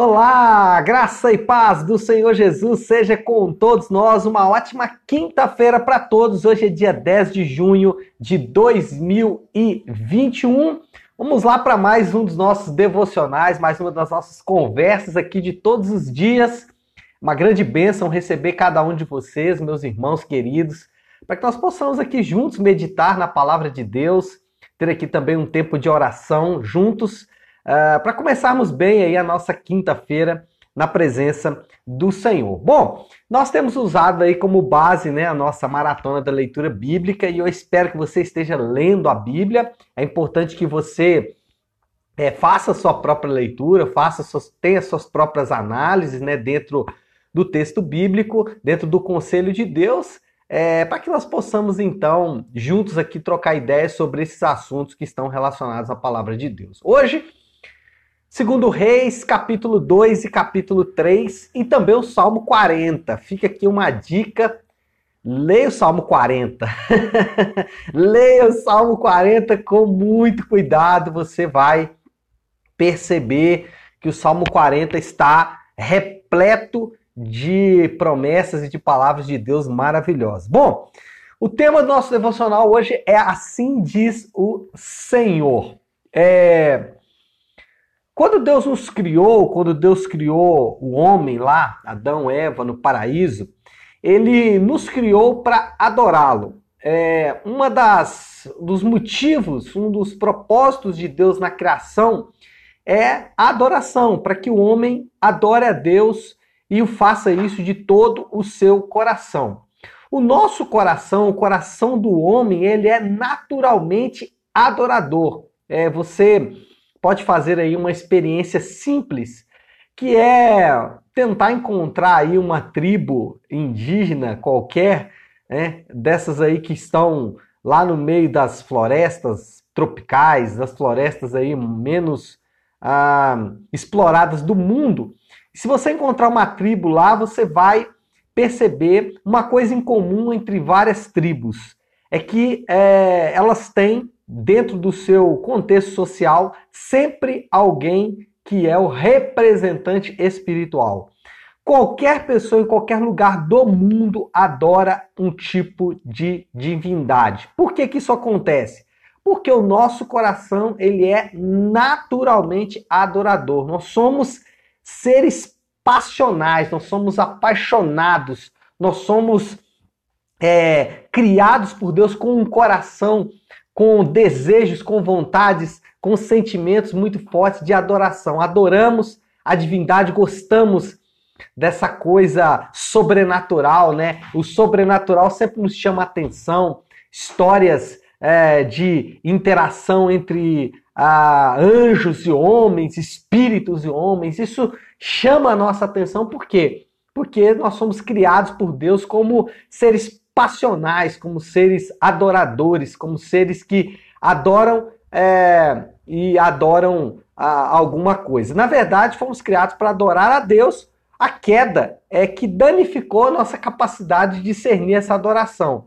Olá, graça e paz do Senhor Jesus seja com todos nós. Uma ótima quinta-feira para todos. Hoje é dia 10 de junho de 2021. Vamos lá para mais um dos nossos devocionais, mais uma das nossas conversas aqui de todos os dias. Uma grande bênção receber cada um de vocês, meus irmãos queridos, para que nós possamos aqui juntos meditar na palavra de Deus, ter aqui também um tempo de oração juntos uh, para começarmos bem aí a nossa quinta-feira na presença do Senhor. Bom, nós temos usado aí como base né, a nossa maratona da leitura bíblica e eu espero que você esteja lendo a Bíblia. É importante que você é, faça sua própria leitura, faça suas, tenha suas próprias análises né, dentro do texto bíblico, dentro do conselho de Deus, é, para que nós possamos então juntos aqui trocar ideias sobre esses assuntos que estão relacionados à palavra de Deus. Hoje Segundo Reis, capítulo 2 e capítulo 3, e também o Salmo 40. Fica aqui uma dica. Leia o Salmo 40. Leia o Salmo 40 com muito cuidado, você vai perceber que o Salmo 40 está repleto de promessas e de palavras de Deus maravilhosas. Bom, o tema do nosso devocional hoje é Assim diz o Senhor. É, quando Deus nos criou, quando Deus criou o homem lá, Adão, Eva, no paraíso, ele nos criou para adorá-lo. É, uma das dos motivos, um dos propósitos de Deus na criação é a adoração, para que o homem adore a Deus e o faça isso de todo o seu coração. O nosso coração, o coração do homem, ele é naturalmente adorador. É, você pode fazer aí uma experiência simples, que é tentar encontrar aí uma tribo indígena qualquer, né, dessas aí que estão lá no meio das florestas tropicais, das florestas aí menos ah, exploradas do mundo. se você encontrar uma tribo lá, você vai perceber uma coisa em comum entre várias tribos. É que é, elas têm dentro do seu contexto social, sempre alguém que é o representante espiritual. Qualquer pessoa em qualquer lugar do mundo adora um tipo de divindade. Por que, que isso acontece? Porque o nosso coração ele é naturalmente adorador. Nós somos seres passionais, nós somos apaixonados, nós somos é, criados por Deus com um coração com desejos, com vontades, com sentimentos muito fortes de adoração. Adoramos a divindade, gostamos dessa coisa sobrenatural, né? O sobrenatural sempre nos chama atenção. Histórias é, de interação entre ah, anjos e homens, espíritos e homens, isso chama a nossa atenção, por quê? Porque nós somos criados por Deus como seres passionais, como seres adoradores, como seres que adoram é, e adoram a, alguma coisa. Na verdade, fomos criados para adorar a Deus. A queda é que danificou a nossa capacidade de discernir essa adoração.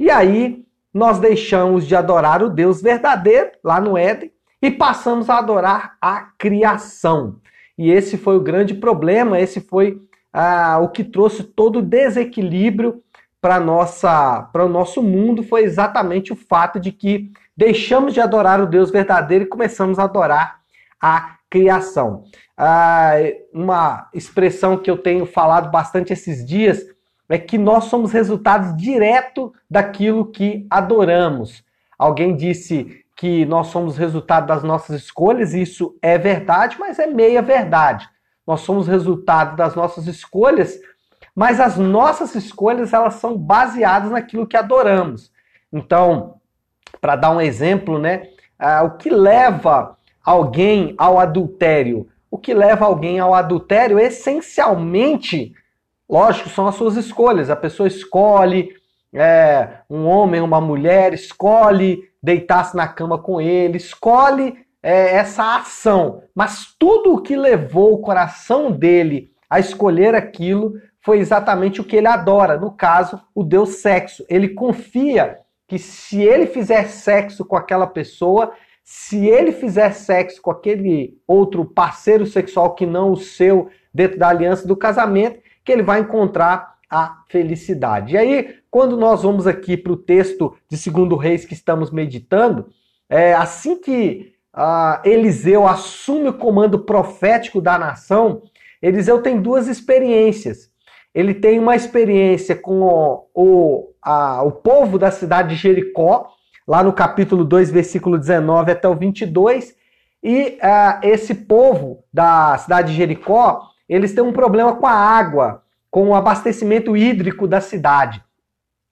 E aí nós deixamos de adorar o Deus verdadeiro lá no Éden e passamos a adorar a criação. E esse foi o grande problema, esse foi ah, o que trouxe todo o desequilíbrio para nossa para o nosso mundo foi exatamente o fato de que deixamos de adorar o Deus verdadeiro e começamos a adorar a criação. Ah, uma expressão que eu tenho falado bastante esses dias é que nós somos resultados direto daquilo que adoramos. Alguém disse que nós somos resultado das nossas escolhas, e isso é verdade, mas é meia verdade. Nós somos resultado das nossas escolhas mas as nossas escolhas elas são baseadas naquilo que adoramos. Então, para dar um exemplo, né, uh, o que leva alguém ao adultério? O que leva alguém ao adultério essencialmente, lógico, são as suas escolhas. A pessoa escolhe é, um homem, uma mulher, escolhe deitar-se na cama com ele, escolhe é, essa ação. Mas tudo o que levou o coração dele a escolher aquilo foi exatamente o que ele adora, no caso, o Deus sexo. Ele confia que se ele fizer sexo com aquela pessoa, se ele fizer sexo com aquele outro parceiro sexual que não o seu dentro da aliança do casamento, que ele vai encontrar a felicidade. E aí, quando nós vamos aqui para o texto de Segundo Reis que estamos meditando, é assim que Eliseu assume o comando profético da nação, Eliseu tem duas experiências. Ele tem uma experiência com o, o, a, o povo da cidade de Jericó, lá no capítulo 2, versículo 19 até o 22, e uh, esse povo da cidade de Jericó, eles têm um problema com a água, com o abastecimento hídrico da cidade.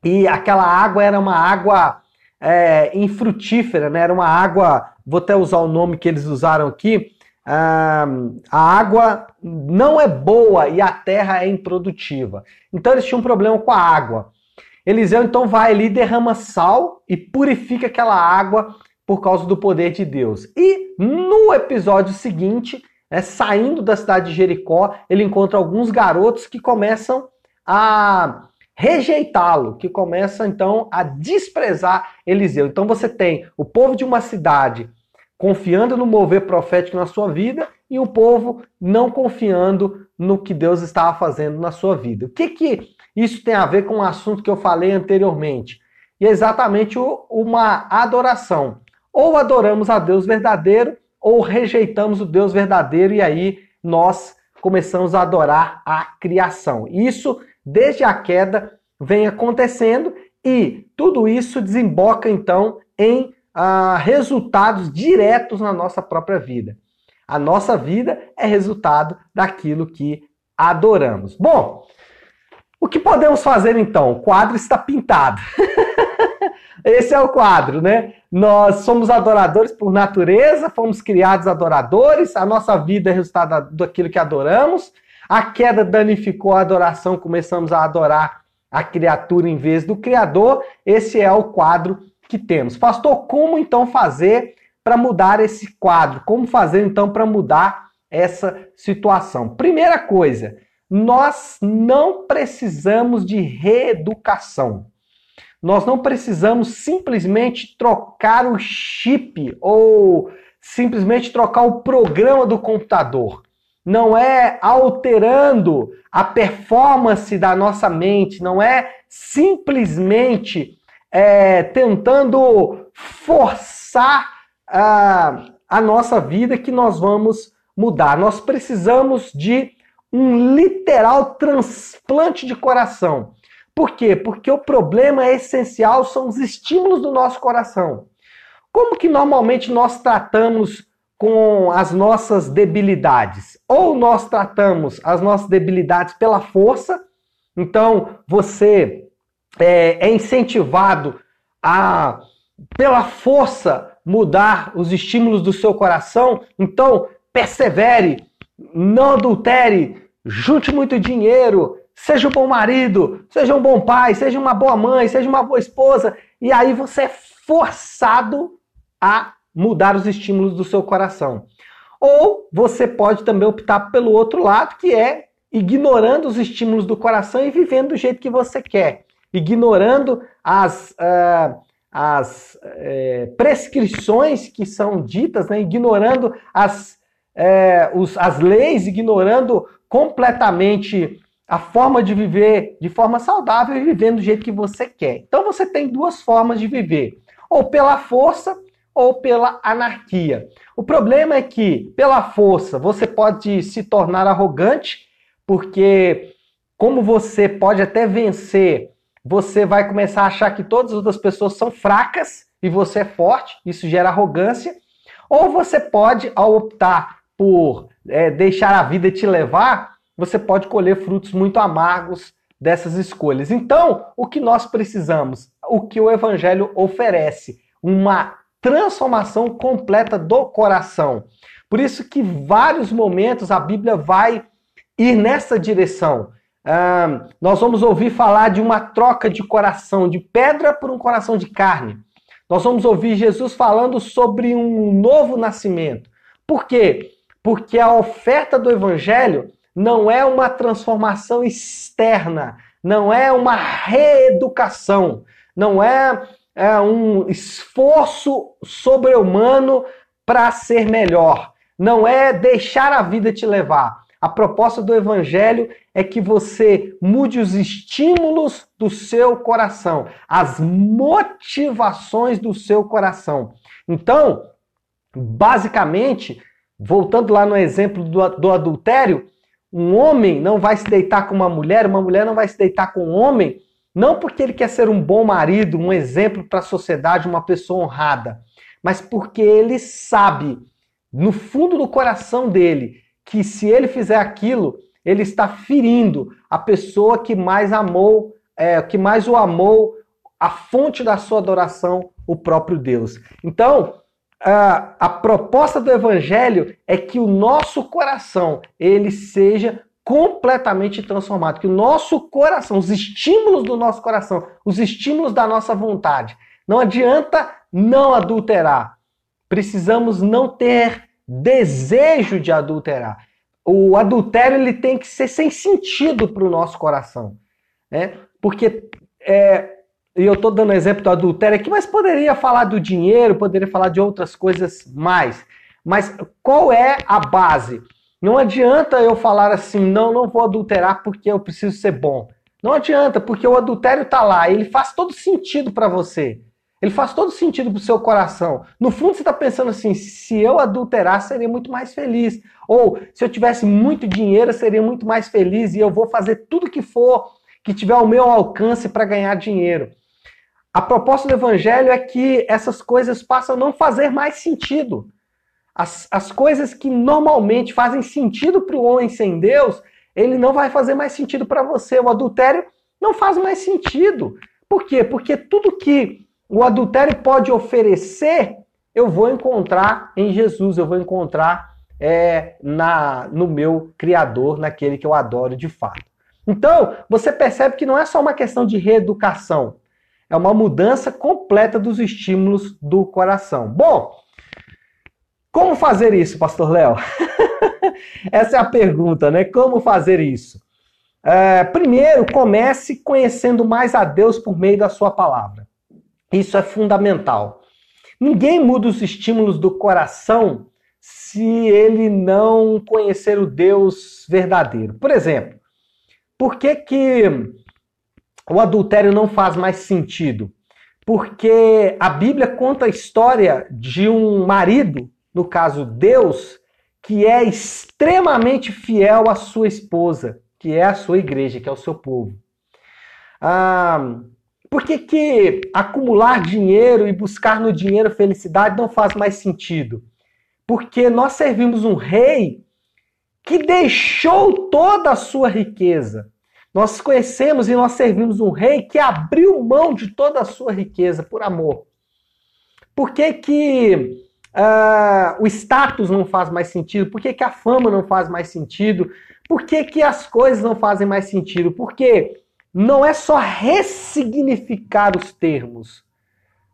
E aquela água era uma água é, infrutífera, né? era uma água, vou até usar o nome que eles usaram aqui, ah, a água não é boa e a terra é improdutiva. Então eles tinham um problema com a água. Eliseu então vai ali, derrama sal e purifica aquela água por causa do poder de Deus. E no episódio seguinte, né, saindo da cidade de Jericó, ele encontra alguns garotos que começam a rejeitá-lo, que começam então a desprezar Eliseu. Então você tem o povo de uma cidade confiando no mover profético na sua vida e o povo não confiando no que Deus estava fazendo na sua vida. O que que isso tem a ver com o assunto que eu falei anteriormente? E é exatamente uma adoração. Ou adoramos a Deus verdadeiro ou rejeitamos o Deus verdadeiro e aí nós começamos a adorar a criação. Isso, desde a queda, vem acontecendo e tudo isso desemboca então em resultados diretos na nossa própria vida. A nossa vida é resultado daquilo que adoramos. Bom, o que podemos fazer então? O quadro está pintado. Esse é o quadro, né? Nós somos adoradores por natureza, fomos criados adoradores, a nossa vida é resultado daquilo que adoramos. A queda danificou a adoração, começamos a adorar a criatura em vez do Criador. Esse é o quadro que temos. Pastor, como então fazer para mudar esse quadro? Como fazer então para mudar essa situação? Primeira coisa, nós não precisamos de reeducação. Nós não precisamos simplesmente trocar o chip ou simplesmente trocar o programa do computador. Não é alterando a performance da nossa mente, não é simplesmente é, tentando forçar a, a nossa vida que nós vamos mudar. Nós precisamos de um literal transplante de coração. Por quê? Porque o problema essencial são os estímulos do nosso coração. Como que normalmente nós tratamos com as nossas debilidades? Ou nós tratamos as nossas debilidades pela força, então você é, é incentivado a, pela força, mudar os estímulos do seu coração, então persevere, não adultere, junte muito dinheiro, seja um bom marido, seja um bom pai, seja uma boa mãe, seja uma boa esposa, e aí você é forçado a mudar os estímulos do seu coração. Ou você pode também optar pelo outro lado, que é ignorando os estímulos do coração e vivendo do jeito que você quer, ignorando as, uh, as uh, prescrições que são ditas, né? ignorando as é, os, as leis, ignorando completamente a forma de viver de forma saudável e vivendo do jeito que você quer. Então você tem duas formas de viver: ou pela força ou pela anarquia. O problema é que, pela força, você pode se tornar arrogante, porque, como você pode até vencer, você vai começar a achar que todas as outras pessoas são fracas e você é forte, isso gera arrogância. Ou você pode, ao optar por é, deixar a vida te levar, você pode colher frutos muito amargos dessas escolhas. Então, o que nós precisamos? O que o Evangelho oferece? Uma transformação completa do coração. Por isso que vários momentos a Bíblia vai ir nessa direção. Nós vamos ouvir falar de uma troca de coração, de pedra por um coração de carne. Nós vamos ouvir Jesus falando sobre um novo nascimento. Por quê? Porque a oferta do evangelho não é uma transformação externa, não é uma reeducação, não é é, um esforço sobre-humano para ser melhor. Não é deixar a vida te levar. A proposta do Evangelho é que você mude os estímulos do seu coração, as motivações do seu coração. Então, basicamente, voltando lá no exemplo do, do adultério, um homem não vai se deitar com uma mulher, uma mulher não vai se deitar com um homem, não porque ele quer ser um bom marido, um exemplo para a sociedade, uma pessoa honrada, mas porque ele sabe, no fundo do coração dele, que se ele fizer aquilo, ele está ferindo a pessoa que mais amou, é, que mais o amou, a fonte da sua adoração, o próprio Deus. Então, a, a proposta do Evangelho é que o nosso coração ele seja completamente transformado, que o nosso coração, os estímulos do nosso coração, os estímulos da nossa vontade, não adianta não adulterar. Precisamos não ter desejo de adulterar. O adultério ele tem que ser sem sentido para o nosso coração. Né? Porque, é, e eu estou dando exemplo do adultério aqui, mas poderia falar do dinheiro, poderia falar de outras coisas mais. Mas qual é a base? Não adianta eu falar assim, não, não vou adulterar porque eu preciso ser bom. Não adianta, porque o adultério está lá, ele faz todo sentido para você. Ele faz todo sentido pro seu coração. No fundo, você está pensando assim: se eu adulterar, seria muito mais feliz. Ou se eu tivesse muito dinheiro, seria muito mais feliz e eu vou fazer tudo que for que tiver ao meu alcance para ganhar dinheiro. A proposta do evangelho é que essas coisas passam a não fazer mais sentido. As, as coisas que normalmente fazem sentido para o homem sem Deus, ele não vai fazer mais sentido para você. O adultério não faz mais sentido. Por quê? Porque tudo que o adultério pode oferecer, eu vou encontrar em Jesus, eu vou encontrar é, na, no meu Criador, naquele que eu adoro de fato. Então, você percebe que não é só uma questão de reeducação, é uma mudança completa dos estímulos do coração. Bom, como fazer isso, Pastor Léo? Essa é a pergunta, né? Como fazer isso? É, primeiro, comece conhecendo mais a Deus por meio da sua palavra. Isso é fundamental. Ninguém muda os estímulos do coração se ele não conhecer o Deus verdadeiro. Por exemplo, por que, que o adultério não faz mais sentido? Porque a Bíblia conta a história de um marido, no caso Deus, que é extremamente fiel à sua esposa, que é a sua igreja, que é o seu povo. Ah, por que, que acumular dinheiro e buscar no dinheiro felicidade não faz mais sentido? Porque nós servimos um rei que deixou toda a sua riqueza. Nós conhecemos e nós servimos um rei que abriu mão de toda a sua riqueza por amor. Por que, que uh, o status não faz mais sentido? Por que, que a fama não faz mais sentido? Por que, que as coisas não fazem mais sentido? Porque não é só ressignificar os termos.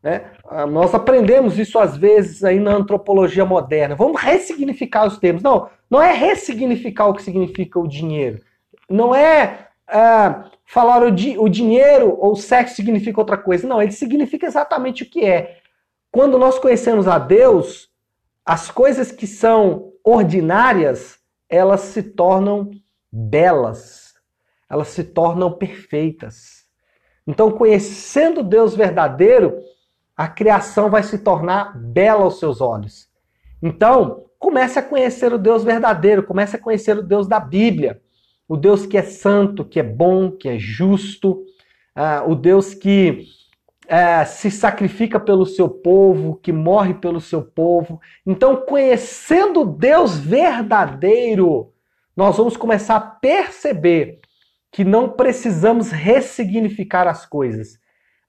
Né? Ah, nós aprendemos isso às vezes aí na antropologia moderna. Vamos ressignificar os termos. Não, não é ressignificar o que significa o dinheiro. Não é ah, falar o, di o dinheiro ou o sexo significa outra coisa. Não, ele significa exatamente o que é. Quando nós conhecemos a Deus, as coisas que são ordinárias, elas se tornam belas elas se tornam perfeitas. Então, conhecendo Deus verdadeiro, a criação vai se tornar bela aos seus olhos. Então, comece a conhecer o Deus verdadeiro, comece a conhecer o Deus da Bíblia. O Deus que é santo, que é bom, que é justo, uh, o Deus que uh, se sacrifica pelo seu povo, que morre pelo seu povo. Então, conhecendo o Deus verdadeiro, nós vamos começar a perceber que não precisamos ressignificar as coisas,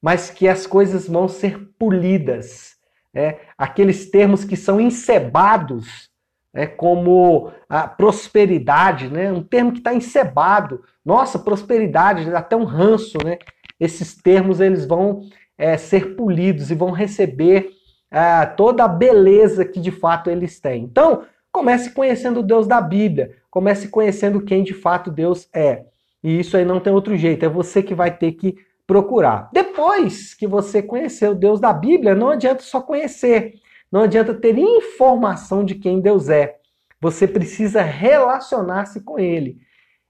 mas que as coisas vão ser polidas. Né? Aqueles termos que são encebados, né? como a prosperidade, né? um termo que está encebado. Nossa, prosperidade, até um ranço. Né? Esses termos eles vão é, ser polidos e vão receber é, toda a beleza que de fato eles têm. Então, comece conhecendo o Deus da Bíblia, comece conhecendo quem de fato Deus é. E isso aí não tem outro jeito, é você que vai ter que procurar. Depois que você conhecer o Deus da Bíblia, não adianta só conhecer, não adianta ter informação de quem Deus é. Você precisa relacionar-se com Ele.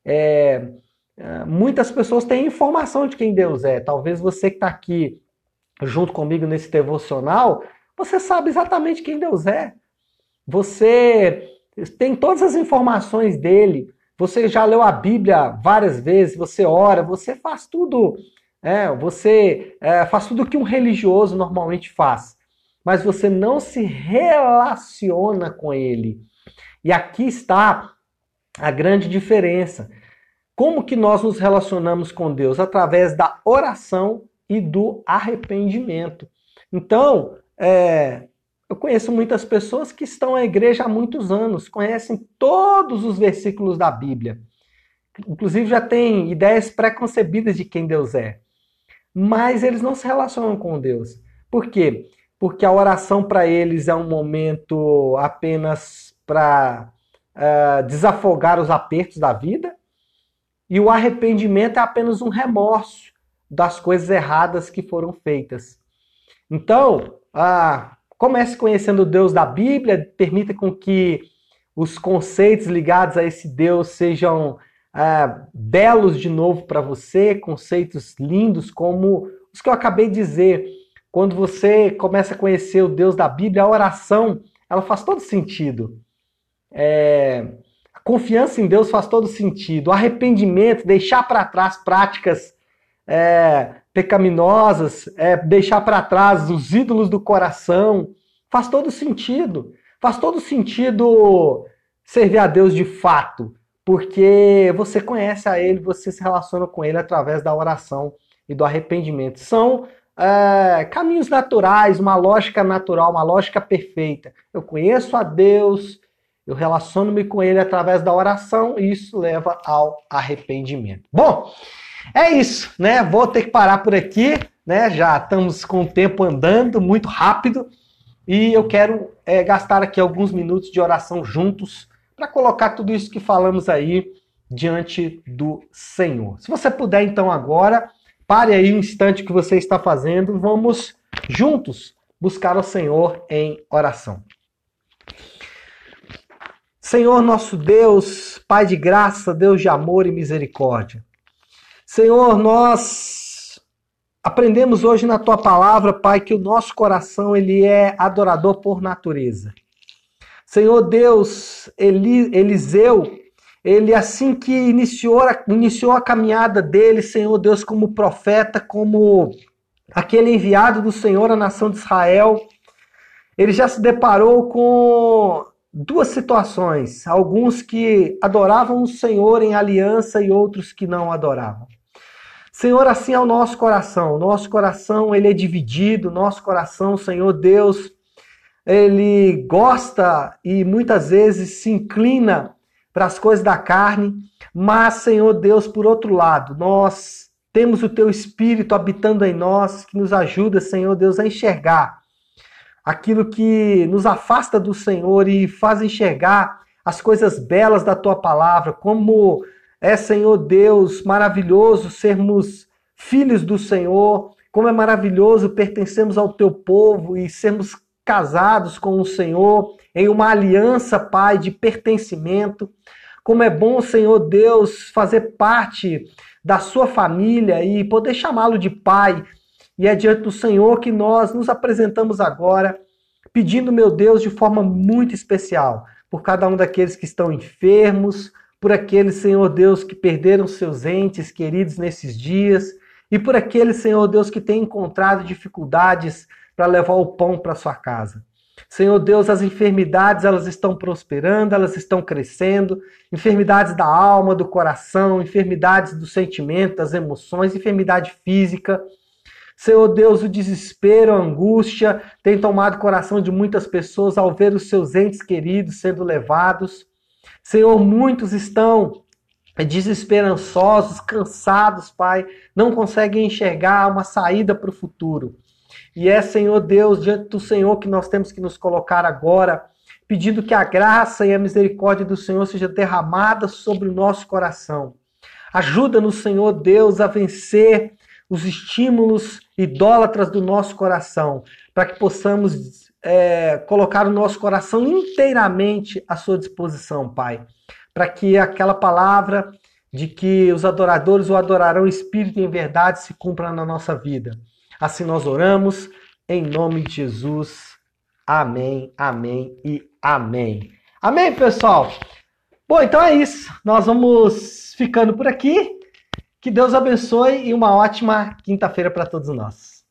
É, é muitas pessoas têm informação de quem Deus é. Talvez você que está aqui junto comigo nesse devocional, você sabe exatamente quem Deus é. Você tem todas as informações dele. Você já leu a Bíblia várias vezes, você ora, você faz tudo, é, você é, faz tudo que um religioso normalmente faz, mas você não se relaciona com ele. E aqui está a grande diferença. Como que nós nos relacionamos com Deus? Através da oração e do arrependimento. Então, é, eu conheço muitas pessoas que estão à igreja há muitos anos, conhecem todos os versículos da Bíblia. Inclusive já têm ideias preconcebidas de quem Deus é. Mas eles não se relacionam com Deus. Por quê? Porque a oração para eles é um momento apenas para uh, desafogar os apertos da vida, e o arrependimento é apenas um remorso das coisas erradas que foram feitas. Então, ah, Comece conhecendo o Deus da Bíblia, permita com que os conceitos ligados a esse Deus sejam é, belos de novo para você, conceitos lindos como os que eu acabei de dizer. Quando você começa a conhecer o Deus da Bíblia, a oração ela faz todo sentido. É, a confiança em Deus faz todo sentido. O arrependimento, deixar para trás práticas é, pecaminosas, é, deixar para trás os ídolos do coração. Faz todo sentido. Faz todo sentido servir a Deus de fato, porque você conhece a Ele, você se relaciona com Ele através da oração e do arrependimento. São é, caminhos naturais, uma lógica natural, uma lógica perfeita. Eu conheço a Deus, eu relaciono-me com Ele através da oração e isso leva ao arrependimento. Bom, é isso, né? Vou ter que parar por aqui, né? Já estamos com o tempo andando muito rápido e eu quero é, gastar aqui alguns minutos de oração juntos para colocar tudo isso que falamos aí diante do Senhor. Se você puder, então, agora, pare aí um instante que você está fazendo, vamos juntos buscar o Senhor em oração. Senhor nosso Deus, Pai de graça, Deus de amor e misericórdia. Senhor, nós aprendemos hoje na tua palavra, Pai, que o nosso coração ele é adorador por natureza. Senhor Deus, Eli, Eliseu, ele assim que iniciou, iniciou a caminhada dele, Senhor Deus, como profeta, como aquele enviado do Senhor à nação de Israel, ele já se deparou com duas situações, alguns que adoravam o Senhor em aliança e outros que não adoravam. Senhor, assim é o nosso coração. Nosso coração, ele é dividido. Nosso coração, Senhor Deus, ele gosta e muitas vezes se inclina para as coisas da carne, mas, Senhor Deus, por outro lado, nós temos o teu espírito habitando em nós, que nos ajuda, Senhor Deus, a enxergar aquilo que nos afasta do Senhor e faz enxergar as coisas belas da tua palavra, como é, Senhor Deus, maravilhoso sermos filhos do Senhor, como é maravilhoso pertencermos ao teu povo e sermos casados com o Senhor em uma aliança, Pai, de pertencimento. Como é bom, Senhor Deus, fazer parte da sua família e poder chamá-lo de Pai. E é diante do Senhor que nós nos apresentamos agora, pedindo, meu Deus, de forma muito especial, por cada um daqueles que estão enfermos, por aqueles, Senhor Deus, que perderam seus entes queridos nesses dias, e por aqueles, Senhor Deus, que têm encontrado dificuldades para levar o pão para sua casa. Senhor Deus, as enfermidades elas estão prosperando, elas estão crescendo, enfermidades da alma, do coração, enfermidades do sentimento, das emoções, enfermidade física. Senhor Deus, o desespero, a angústia tem tomado o coração de muitas pessoas ao ver os seus entes queridos sendo levados. Senhor, muitos estão desesperançosos, cansados, Pai, não conseguem enxergar uma saída para o futuro. E é, Senhor Deus, diante do Senhor que nós temos que nos colocar agora, pedindo que a graça e a misericórdia do Senhor seja derramada sobre o nosso coração. Ajuda-nos, Senhor Deus, a vencer os estímulos idólatras do nosso coração, para que possamos é, colocar o nosso coração inteiramente à sua disposição, Pai. Para que aquela palavra de que os adoradores o adorarão espírito em verdade se cumpra na nossa vida. Assim nós oramos, em nome de Jesus. Amém, amém e amém. Amém, pessoal? Bom, então é isso. Nós vamos ficando por aqui. Que Deus abençoe e uma ótima quinta-feira para todos nós.